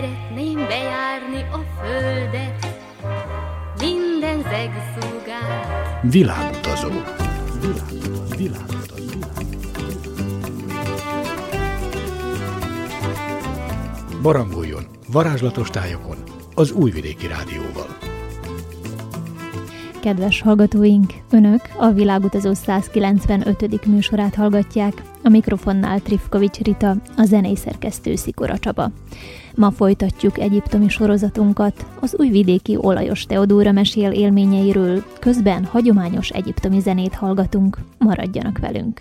Szeretném bejárni a földet, minden zegszúgát. Világutazó. Világutazó. Világutazó. Barangoljon varázslatos tájokon az Újvidéki Rádióval. Kedves hallgatóink, Önök a Világutazó 195. műsorát hallgatják, a mikrofonnál Trifkovics Rita, a zenei szerkesztő Szikora Csaba. Ma folytatjuk egyiptomi sorozatunkat, az újvidéki olajos Teodóra mesél élményeiről, közben hagyományos egyiptomi zenét hallgatunk. Maradjanak velünk!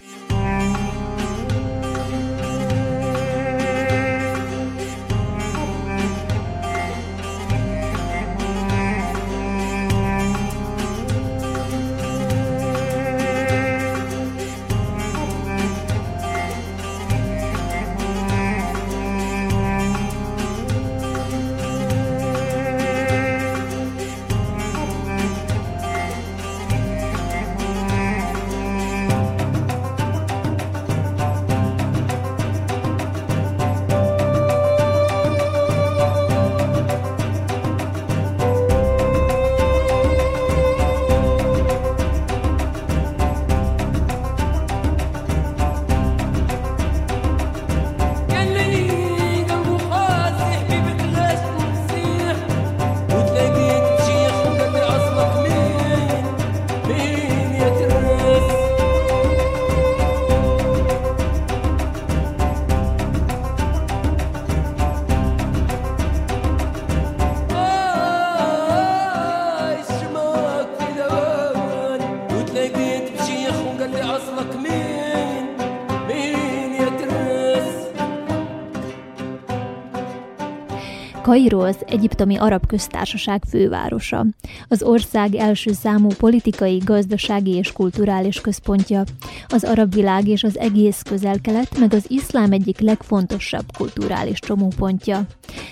Kairó az egyiptomi arab köztársaság fővárosa, az ország első számú politikai, gazdasági és kulturális központja, az arab világ és az egész közel-kelet, meg az iszlám egyik legfontosabb kulturális csomópontja.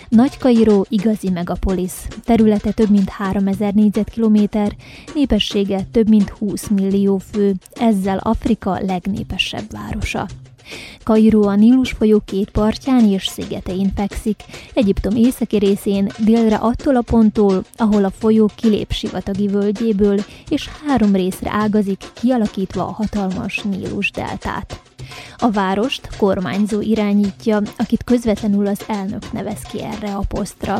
Nagy Kairó igazi megapolisz, területe több mint 3000 négyzetkilométer, népessége több mint 20 millió fő, ezzel Afrika legnépesebb városa. Kairó a Nílus folyó két partján és szigetein fekszik, Egyiptom északi részén délre attól a ponttól, ahol a folyó kilép sivatagi völgyéből, és három részre ágazik, kialakítva a hatalmas Nílus deltát. A várost kormányzó irányítja, akit közvetlenül az elnök nevez ki erre a posztra.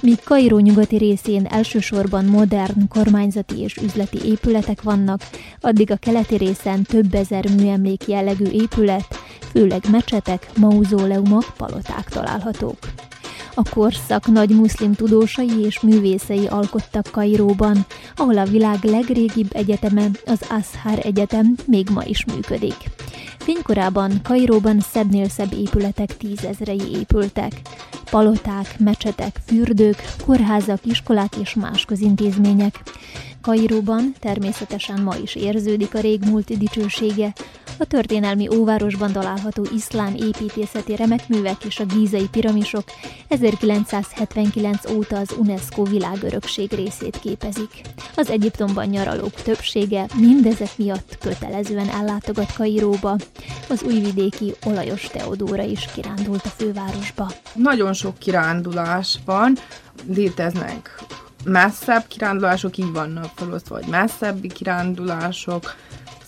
Míg Kairó nyugati részén elsősorban modern kormányzati és üzleti épületek vannak, addig a keleti részen több ezer műemlék jellegű épület, főleg mecsetek, mauzóleumok, paloták találhatók. A korszak nagy muszlim tudósai és művészei alkottak Kairóban, ahol a világ legrégibb egyeteme, az Ashar Egyetem még ma is működik. Fénykorában Kairóban szebbnél szebb épületek tízezrei épültek. Paloták, mecsetek, fürdők, kórházak, iskolák és más közintézmények. Kairóban természetesen ma is érződik a régmúlt dicsősége, a történelmi óvárosban található iszlám építészeti remekművek és a gízai piramisok 1979 óta az UNESCO világörökség részét képezik. Az Egyiptomban nyaralók többsége mindezek miatt kötelezően ellátogat Kairóba. Az újvidéki olajos Teodóra is kirándult a fővárosba. Nagyon sok kirándulás van, léteznek messzebb kirándulások, így vannak felosztva, vagy messzebbi kirándulások,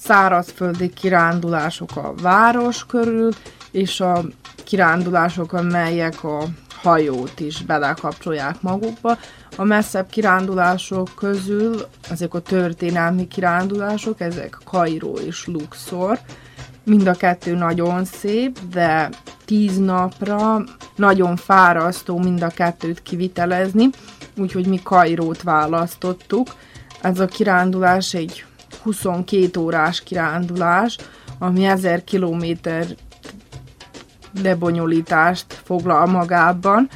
szárazföldi kirándulások a város körül, és a kirándulások, amelyek a hajót is belekapcsolják magukba. A messzebb kirándulások közül ezek a történelmi kirándulások, ezek Kairó és Luxor. Mind a kettő nagyon szép, de tíz napra nagyon fárasztó mind a kettőt kivitelezni, úgyhogy mi Kairót választottuk. Ez a kirándulás egy 22 órás kirándulás, ami 1000 kilométer lebonyolítást foglal magában.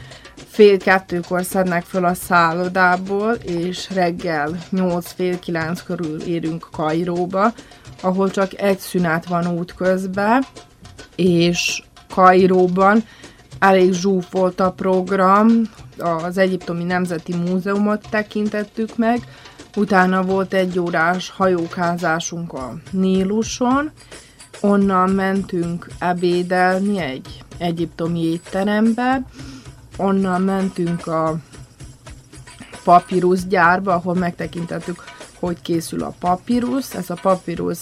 Fél kettőkor szednek föl a szállodából, és reggel 8 fél 9 körül érünk Kairóba, ahol csak egy szünet van út közben, és Kairóban elég zsúfolt a program, az Egyiptomi Nemzeti Múzeumot tekintettük meg, Utána volt egy órás hajókázásunk a Níluson, onnan mentünk ebédelni egy egyiptomi étterembe, onnan mentünk a papírus gyárba, ahol megtekintettük, hogy készül a papírus. Ez a papírus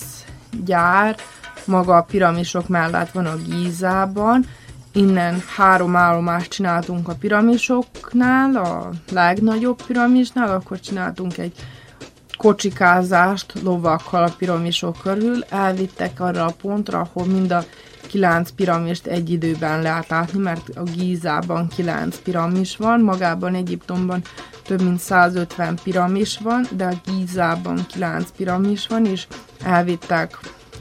gyár maga a piramisok mellett van a Gízában. Innen három állomást csináltunk a piramisoknál, a legnagyobb piramisnál, akkor csináltunk egy kocsikázást lovakkal a piramisok körül, elvittek arra a pontra, ahol mind a kilenc piramist egy időben lehet látni, mert a Gízában kilenc piramis van, magában Egyiptomban több mint 150 piramis van, de a Gízában kilenc piramis van, és elvittek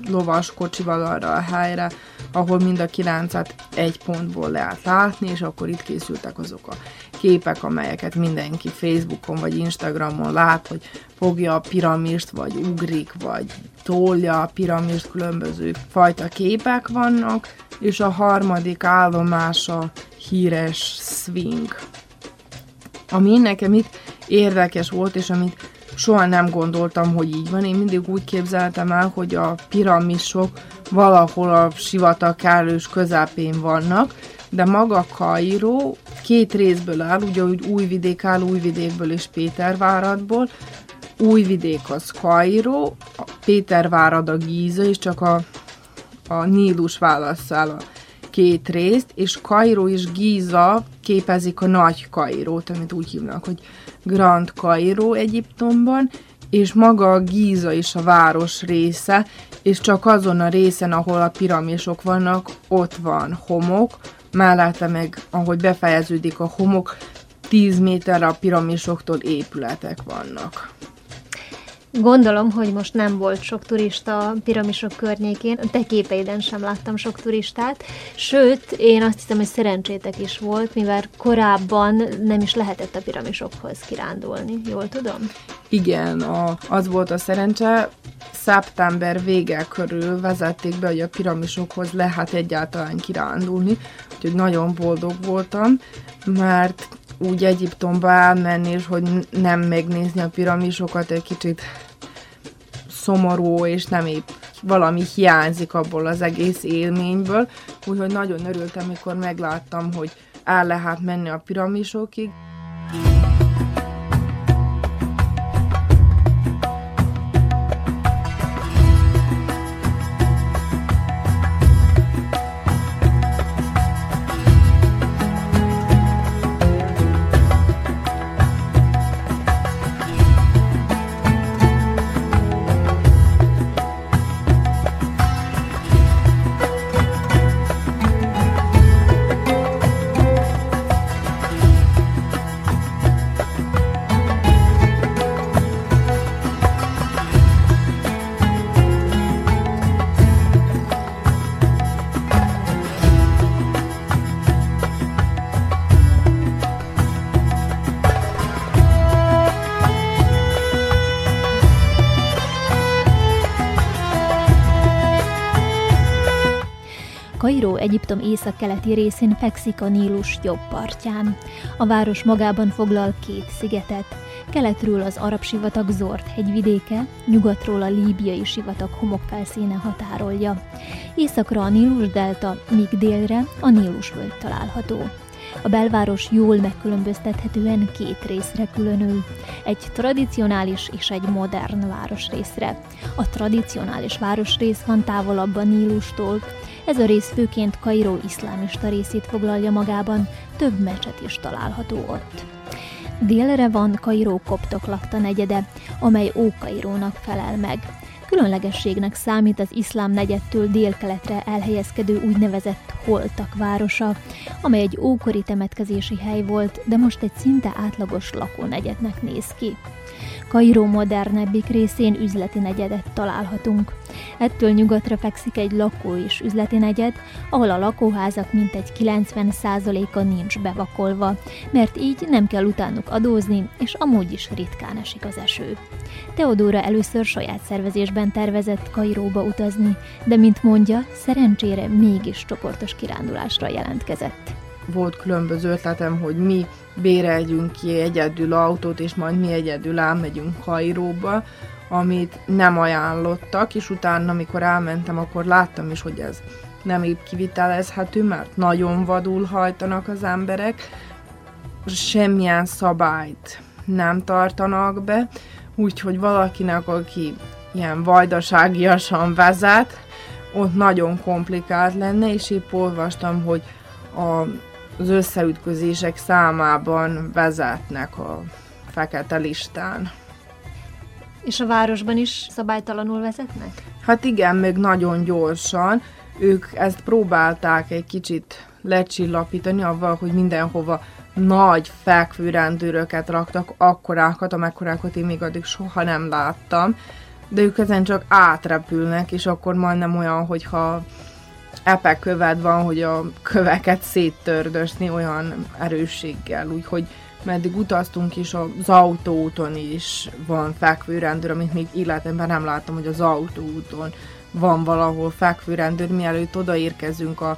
lovas kocsival arra a helyre, ahol mind a kilencet egy pontból lehet látni, és akkor itt készültek azok a képek, amelyeket mindenki Facebookon vagy Instagramon lát, hogy fogja a piramist, vagy ugrik, vagy tolja a piramist, különböző fajta képek vannak, és a harmadik állomása híres swing. Ami nekem itt érdekes volt, és amit soha nem gondoltam, hogy így van. Én mindig úgy képzeltem el, hogy a piramisok valahol a sivatag kellős közepén vannak, de maga Kairó két részből áll, ugye úgy Újvidék áll Újvidékből és Péterváradból. Újvidék az Kairó, Pétervárad a Gíza, és csak a, a Nílus válasszál a két részt, és Kairó és Gíza képezik a nagy Kairót, amit úgy hívnak, hogy Grand Kairó Egyiptomban, és maga a Gíza is a város része, és csak azon a részen, ahol a piramisok vannak, ott van homok, mellette meg, ahogy befejeződik a homok, 10 méterre a piramisoktól épületek vannak. Gondolom, hogy most nem volt sok turista a piramisok környékén, a te képeiden sem láttam sok turistát, sőt, én azt hiszem, hogy szerencsétek is volt, mivel korábban nem is lehetett a piramisokhoz kirándulni, jól tudom? Igen, a, az volt a szerencse, szeptember vége körül vezették be, hogy a piramisokhoz lehet egyáltalán kirándulni, úgyhogy nagyon boldog voltam, mert úgy Egyiptomba elmenni, és hogy nem megnézni a piramisokat, egy kicsit szomorú, és nem épp valami hiányzik abból az egész élményből. Úgyhogy nagyon örültem, amikor megláttam, hogy el lehet menni a piramisokig. Kairó Egyiptom északkeleti részén fekszik a Nílus jobb partján. A város magában foglal két szigetet, keletről az arab sivatag Zord hegyvidéke, nyugatról a líbiai sivatag homokfelszíne határolja. Északra a Nílus delta, míg délre a Nílus völgy található. A belváros jól megkülönböztethetően két részre különül, egy tradicionális és egy modern városrészre. A tradicionális városrész van távolabb a Nílustól, ez a rész főként Kairó iszlámista részét foglalja magában, több mecset is található ott. Délre van Kairó koptok lakta negyede, amely Ókairónak felel meg. Különlegességnek számít az iszlám negyedtől délkeletre elhelyezkedő úgynevezett Holtak városa, amely egy ókori temetkezési hely volt, de most egy szinte átlagos lakónegyednek néz ki. Kairó modernebbik részén üzleti negyedet találhatunk. Ettől nyugatra fekszik egy lakó és üzleti negyed, ahol a lakóházak mintegy 90%-a nincs bevakolva, mert így nem kell utánuk adózni, és amúgy is ritkán esik az eső. Teodóra először saját szervezésben tervezett Kairóba utazni, de mint mondja, szerencsére mégis csoportos kirándulásra jelentkezett. Volt különböző ötletem, hogy mi béreljünk ki egyedül autót, és majd mi egyedül elmegyünk Kairóba, amit nem ajánlottak, és utána, amikor elmentem, akkor láttam is, hogy ez nem épp kivitelezhető, mert nagyon vadul hajtanak az emberek, semmilyen szabályt nem tartanak be, úgyhogy valakinek, aki ilyen vajdaságiasan vezet, ott nagyon komplikált lenne, és épp olvastam, hogy a, az összeütközések számában vezetnek a fekete listán. És a városban is szabálytalanul vezetnek? Hát igen, még nagyon gyorsan. Ők ezt próbálták egy kicsit lecsillapítani avval, hogy mindenhova nagy fekvő rendőröket raktak, akkorákat, amekkorákat én még addig soha nem láttam, de ők ezen csak átrepülnek, és akkor majdnem olyan, hogyha epe követ van, hogy a köveket széttördösni olyan erősséggel, úgyhogy meddig utaztunk is, az autóúton is van fekvőrendőr, amit még életemben nem láttam, hogy az autóúton van valahol fekvőrendőr, mielőtt odaérkezünk a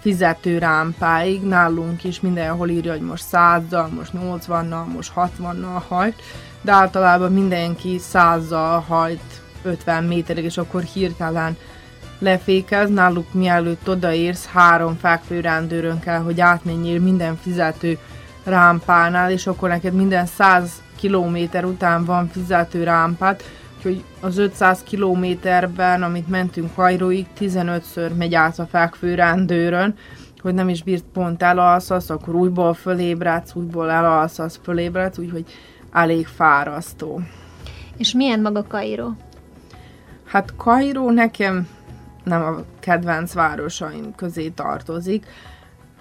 fizetőrámpáig, nálunk is mindenhol írja, hogy most 100-zal, most 80-nal, most 60-nal hajt, de általában mindenki 100-zal hajt 50 méterig, és akkor hirtelen lefékez, náluk mielőtt odaérsz, három fekvőrendőrön kell, hogy átmenjél minden fizető rámpánál, és akkor neked minden 100 kilométer után van fizető rámpát, úgyhogy az 500 kilométerben, amit mentünk Hajróig, 15-ször megy át a fekvő rendőrön, hogy nem is bírt pont elalszasz, akkor újból fölébredsz, újból elalszasz, fölébredsz, úgyhogy elég fárasztó. És milyen maga Kairó? Hát Kairó nekem nem a kedvenc városaim közé tartozik.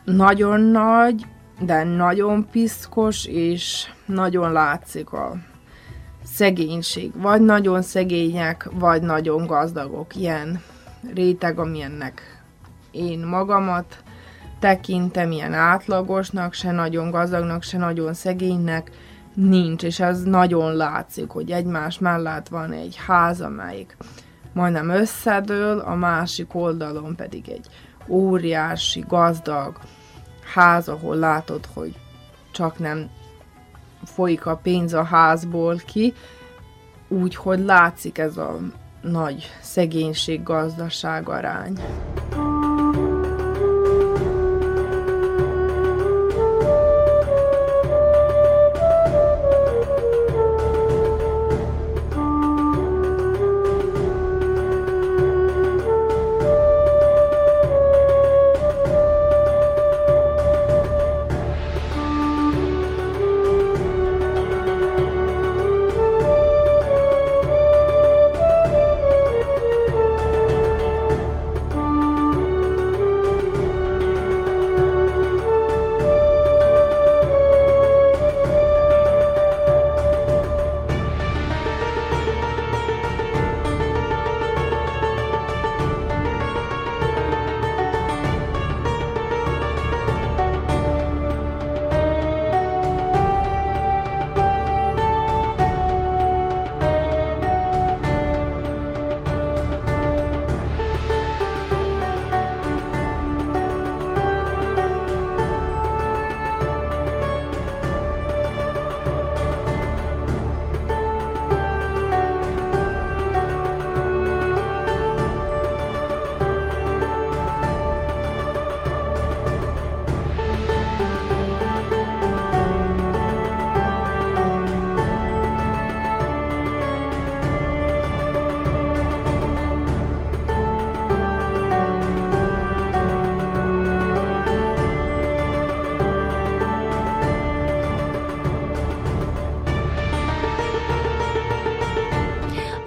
Nagyon nagy, de nagyon piszkos, és nagyon látszik a szegénység. Vagy nagyon szegények, vagy nagyon gazdagok. Ilyen réteg, amilyennek én magamat tekintem, ilyen átlagosnak, se nagyon gazdagnak, se nagyon szegénynek nincs, és ez nagyon látszik, hogy egymás mellett van egy ház, amelyik majdnem összedől, a másik oldalon pedig egy óriási, gazdag ház, ahol látod, hogy csak nem folyik a pénz a házból ki, úgyhogy látszik ez a nagy szegénység-gazdaság arány.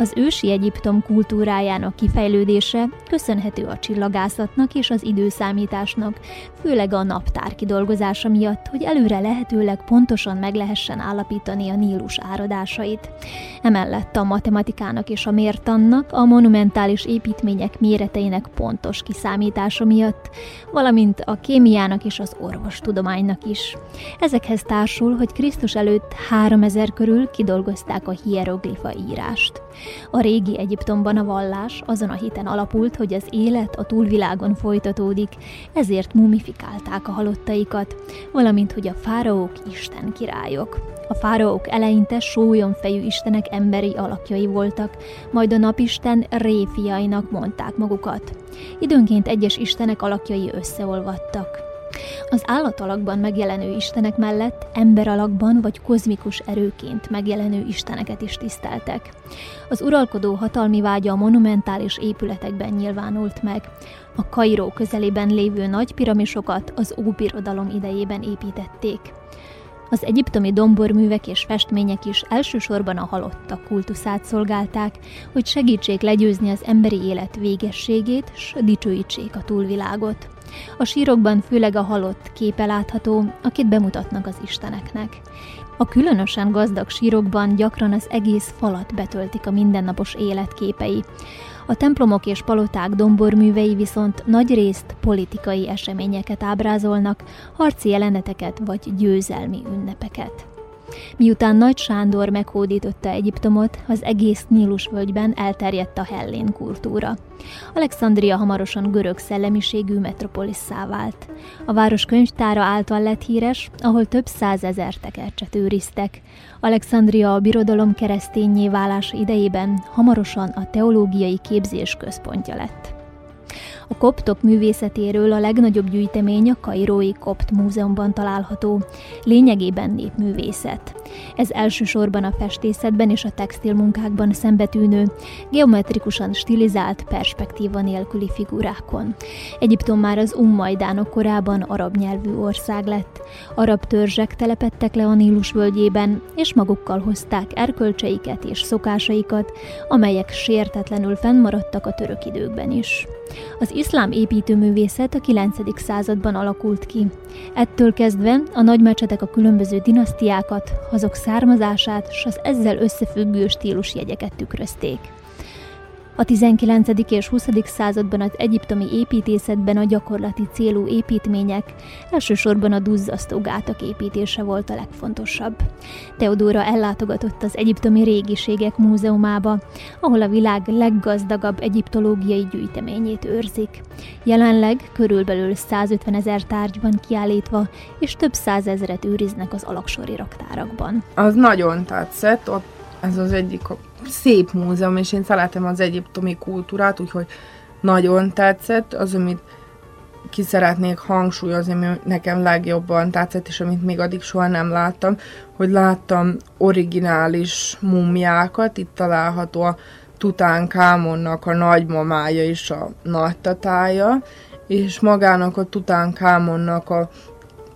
Az ősi Egyiptom kultúrájának kifejlődése köszönhető a csillagászatnak és az időszámításnak, főleg a naptár kidolgozása miatt, hogy előre lehetőleg pontosan meg lehessen állapítani a Nílus áradásait. Emellett a matematikának és a mértannak, a monumentális építmények méreteinek pontos kiszámítása miatt, valamint a kémiának és az orvostudománynak is. Ezekhez társul, hogy Krisztus előtt 3000 körül kidolgozták a hieroglifa írást. A régi Egyiptomban a vallás azon a hiten alapult, hogy az élet a túlvilágon folytatódik, ezért mumifikálták a halottaikat, valamint hogy a fáraók isten királyok. A fáraók eleinte sólyomfejű istenek emberi alakjai voltak, majd a napisten réfiainak mondták magukat. Időnként egyes istenek alakjai összeolvadtak. Az állatalakban megjelenő istenek mellett emberalakban vagy kozmikus erőként megjelenő isteneket is tiszteltek. Az uralkodó hatalmi vágya a monumentális épületekben nyilvánult meg. A Kairó közelében lévő nagy piramisokat az Óbirodalom idejében építették. Az egyiptomi domborművek és festmények is elsősorban a halottak kultuszát szolgálták, hogy segítsék legyőzni az emberi élet végességét, s dicsőítsék a túlvilágot. A sírokban főleg a halott képe látható, akit bemutatnak az isteneknek. A különösen gazdag sírokban gyakran az egész falat betöltik a mindennapos életképei. A templomok és paloták domborművei viszont nagy részt politikai eseményeket ábrázolnak, harci jeleneteket vagy győzelmi ünnepeket. Miután Nagy Sándor meghódította Egyiptomot, az egész Nílus völgyben elterjedt a hellén kultúra. Alexandria hamarosan görög szellemiségű metropolisszá vált. A város könyvtára által lett híres, ahol több százezer tekercset őriztek. Alexandria a birodalom keresztényé válása idejében hamarosan a teológiai képzés központja lett. A koptok művészetéről a legnagyobb gyűjtemény a Kairói Kopt Múzeumban található, lényegében népművészet. Ez elsősorban a festészetben és a textilmunkákban szembetűnő, geometrikusan stilizált perspektíva nélküli figurákon. Egyiptom már az Ummajdánok korában arab nyelvű ország lett. Arab törzsek telepettek le a Nílus völgyében, és magukkal hozták erkölcseiket és szokásaikat, amelyek sértetlenül fennmaradtak a török időkben is. Az iszlám építőművészet a 9. században alakult ki. Ettől kezdve a nagymecsetek a különböző dinasztiákat, azok származását és az ezzel összefüggő stílusjegyeket tükrözték. A 19. és 20. században az egyiptomi építészetben a gyakorlati célú építmények, elsősorban a duzzasztó gátak építése volt a legfontosabb. Teodóra ellátogatott az Egyiptomi Régiségek Múzeumába, ahol a világ leggazdagabb egyiptológiai gyűjteményét őrzik. Jelenleg körülbelül 150 ezer tárgy van kiállítva, és több százezret őriznek az alaksori raktárakban. Az nagyon tetszett, ott ez az egyik szép múzeum, és én szeretem az egyiptomi kultúrát, úgyhogy nagyon tetszett. Az, amit ki szeretnék hangsúlyozni, ami nekem legjobban tetszett, és amit még addig soha nem láttam, hogy láttam originális mumjákat, itt található a Tutánkámonnak a nagymamája és a nagytatája, és magának a Tutánkámonnak a,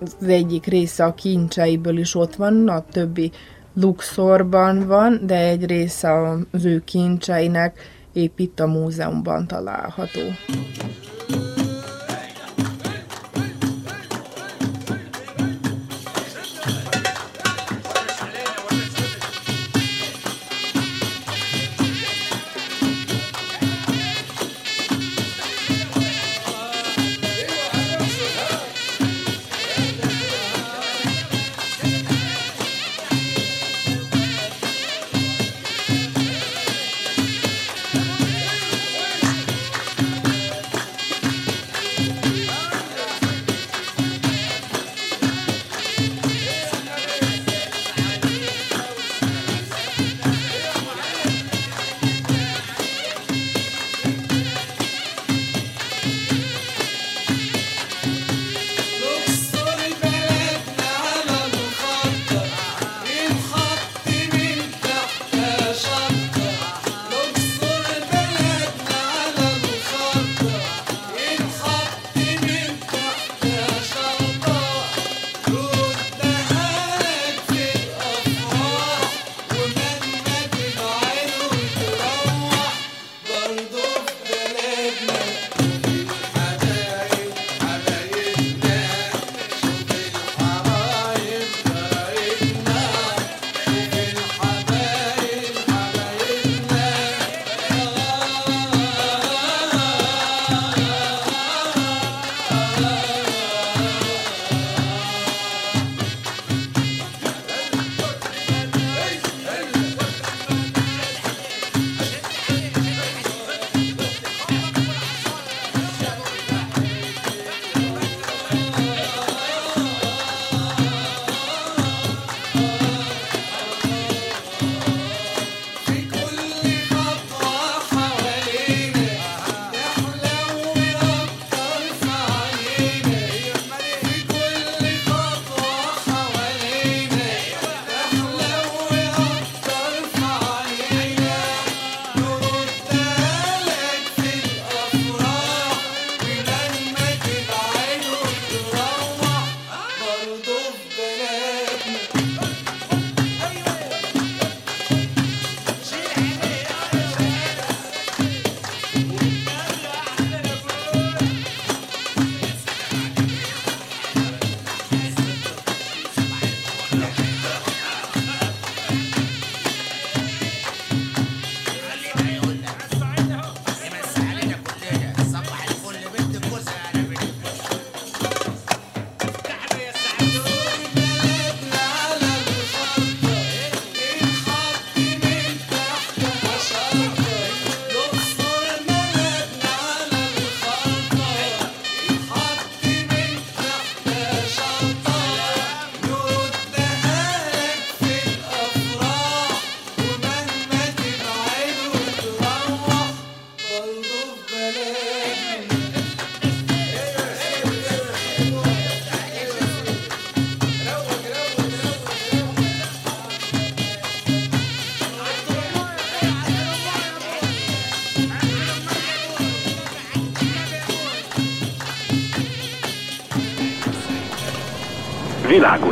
az egyik része a kincseiből is ott van, a többi Luxorban van, de egy része az ő kincseinek épp a múzeumban található.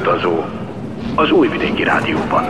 Világutazó az Újvidéki Rádióban.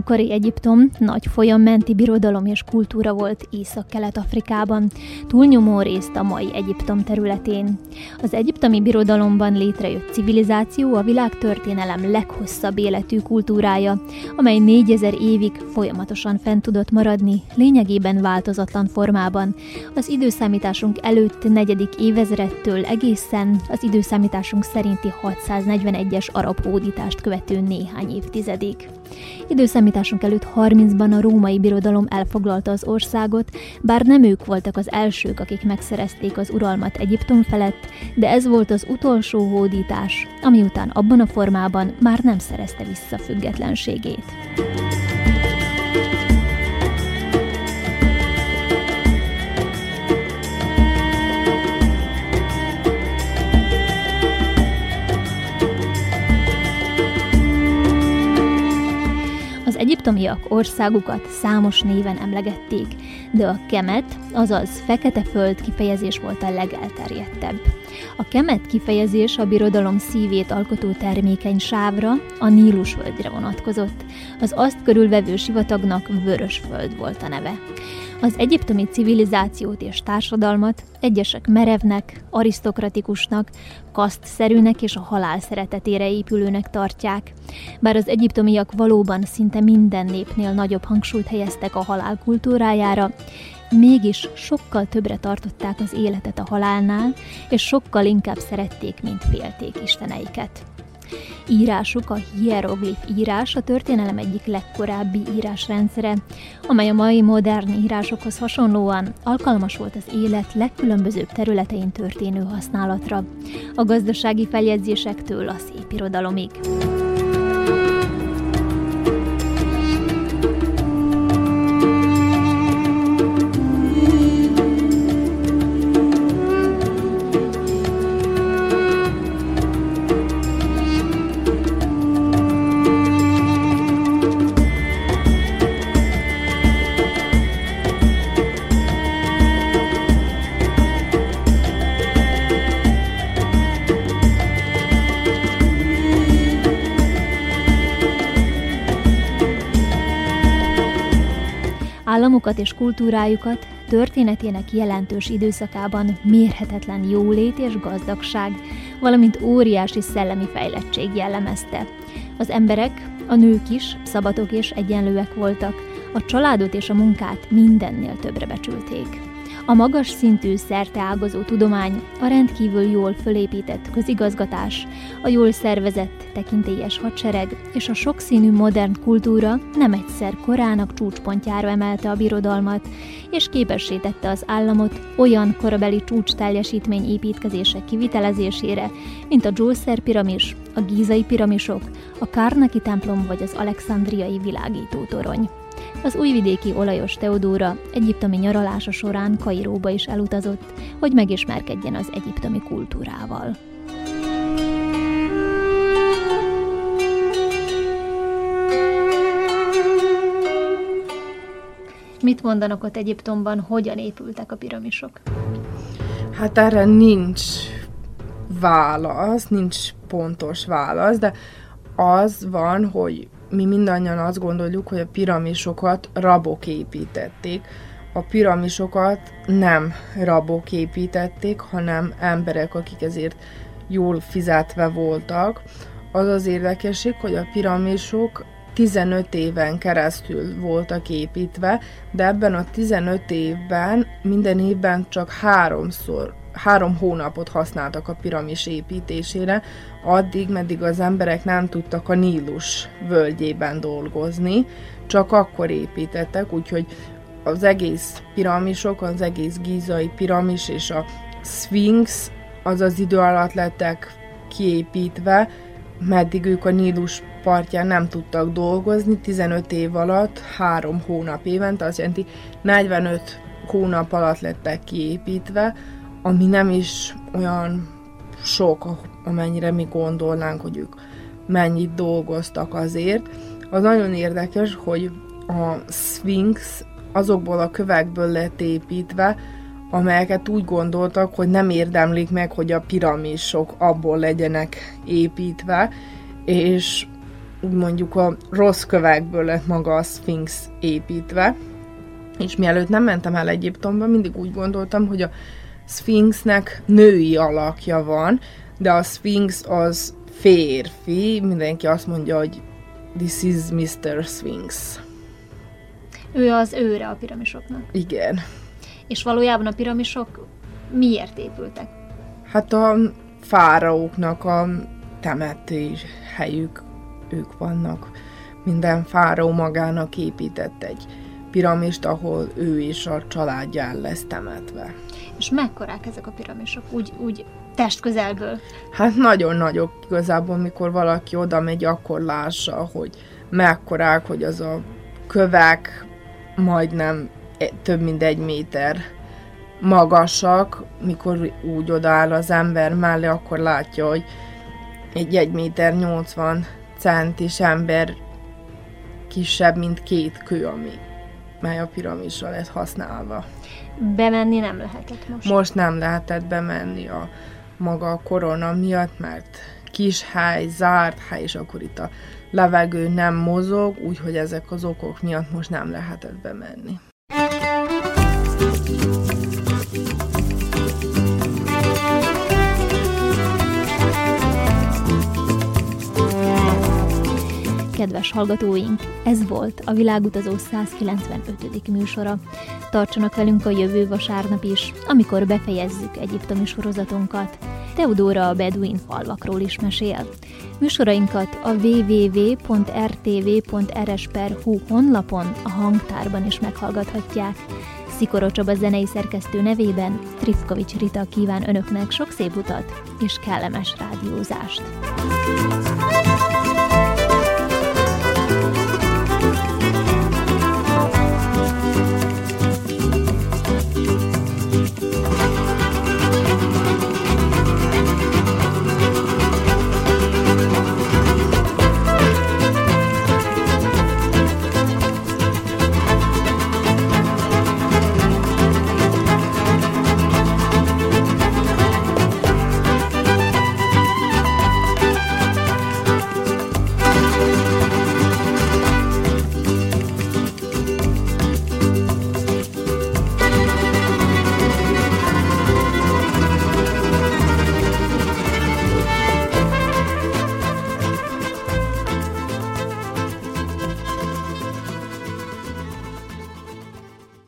Ókori Egyiptom nagy folyammenti birodalom és kultúra volt Észak-Kelet-Afrikában, túlnyomó részt a mai Egyiptom területén. Az egyiptomi birodalomban létrejött civilizáció a világtörténelem leghosszabb életű kultúrája, amely négyezer évig folyamatosan fent tudott maradni, lényegében változatlan formában. Az időszámításunk előtt negyedik évezrettől egészen az időszámításunk szerinti 641-es arab hódítást követő néhány évtizedig. Időszámításunk előtt 30-ban a római birodalom elfoglalta az országot, bár nem ők voltak az elsők, akik megszerezték az uralmat Egyiptom felett, de ez volt az utolsó hódítás, ami után abban a formában már nem szerezte vissza függetlenségét. Egyiptomiak országukat számos néven emlegették, de a kemet, azaz fekete föld kifejezés volt a legelterjedtebb. A kemet kifejezés a birodalom szívét alkotó termékeny sávra, a Nílus földre vonatkozott. Az azt körülvevő sivatagnak Vörös föld volt a neve. Az egyiptomi civilizációt és társadalmat egyesek merevnek, arisztokratikusnak, kasztszerűnek és a halál szeretetére épülőnek tartják. Bár az egyiptomiak valóban szinte minden népnél nagyobb hangsúlyt helyeztek a halál kultúrájára, mégis sokkal többre tartották az életet a halálnál, és sokkal inkább szerették, mint félték isteneiket. Írásuk, a hieroglif írás a történelem egyik legkorábbi írásrendszere, amely a mai modern írásokhoz hasonlóan alkalmas volt az élet legkülönbözőbb területein történő használatra, a gazdasági feljegyzésektől a szépirodalomig. Államokat és kultúrájukat történetének jelentős időszakában mérhetetlen jólét és gazdagság, valamint óriási szellemi fejlettség jellemezte. Az emberek, a nők is szabadok és egyenlőek voltak, a családot és a munkát mindennél többre becsülték. A magas szintű szerteágazó tudomány, a rendkívül jól fölépített közigazgatás, a jól szervezett tekintélyes hadsereg és a sokszínű modern kultúra nem egyszer korának csúcspontjára emelte a birodalmat, és képessé tette az államot olyan korabeli csúcs teljesítmény építkezések kivitelezésére, mint a Djószer piramis, a gízai piramisok, a Kárnaki templom vagy az alexandriai világítótorony. Az újvidéki olajos Teodóra egyiptomi nyaralása során Kairóba is elutazott, hogy megismerkedjen az egyiptomi kultúrával. Mit mondanak ott Egyiptomban, hogyan épültek a piramisok? Hát erre nincs válasz, nincs pontos válasz, de az van, hogy mi mindannyian azt gondoljuk, hogy a piramisokat rabok építették. A piramisokat nem rabok építették, hanem emberek, akik ezért jól fizetve voltak. Az az érdekesség, hogy a piramisok 15 éven keresztül voltak építve, de ebben a 15 évben minden évben csak háromszor három hónapot használtak a piramis építésére, addig, meddig az emberek nem tudtak a Nílus völgyében dolgozni, csak akkor építettek, úgyhogy az egész piramisok, az egész gízai piramis és a Sphinx az az idő alatt lettek kiépítve, meddig ők a Nílus partján nem tudtak dolgozni, 15 év alatt, 3 hónap évente, azt jelenti 45 hónap alatt lettek kiépítve, ami nem is olyan sok, amennyire mi gondolnánk, hogy ők mennyit dolgoztak azért. Az nagyon érdekes, hogy a Sphinx azokból a kövekből lett építve, amelyeket úgy gondoltak, hogy nem érdemlik meg, hogy a piramisok abból legyenek építve, és úgy mondjuk a rossz kövekből lett maga a Sphinx építve. És mielőtt nem mentem el Egyiptomba, mindig úgy gondoltam, hogy a Sphinxnek női alakja van, de a Sphinx az férfi, mindenki azt mondja, hogy this is Mr. Sphinx. Ő az őre a piramisoknak. Igen. És valójában a piramisok miért épültek? Hát a fáraóknak a temetés helyük, ők vannak. Minden fáraó magának épített egy piramist, ahol ő és a családja el lesz temetve. És mekkorák ezek a piramisok? Úgy, úgy test közelből? Hát nagyon nagyok igazából, mikor valaki oda megy, akkor lássa, hogy mekkorák, hogy az a kövek majdnem e- több mint egy méter magasak, mikor úgy odaáll az ember mellé, akkor látja, hogy egy 1 méter 80 centis ember kisebb, mint két kő, ami mely a piramisra lett használva. Bemenni nem lehetett most? Most nem lehetett bemenni a maga a korona miatt, mert kis hely, zárt hely, és akkor itt a levegő nem mozog, úgyhogy ezek az okok miatt most nem lehetett bemenni. Kedves hallgatóink, ez volt a Világutazó 195. műsora. Tartsanak velünk a jövő vasárnap is, amikor befejezzük egyiptomi sorozatunkat. Teodóra a Beduin falvakról is mesél. Műsorainkat a www.rtv.rs.hu honlapon a hangtárban is meghallgathatják. Szikoro Csaba zenei szerkesztő nevében Trifkovics Rita kíván önöknek sok szép utat és kellemes rádiózást.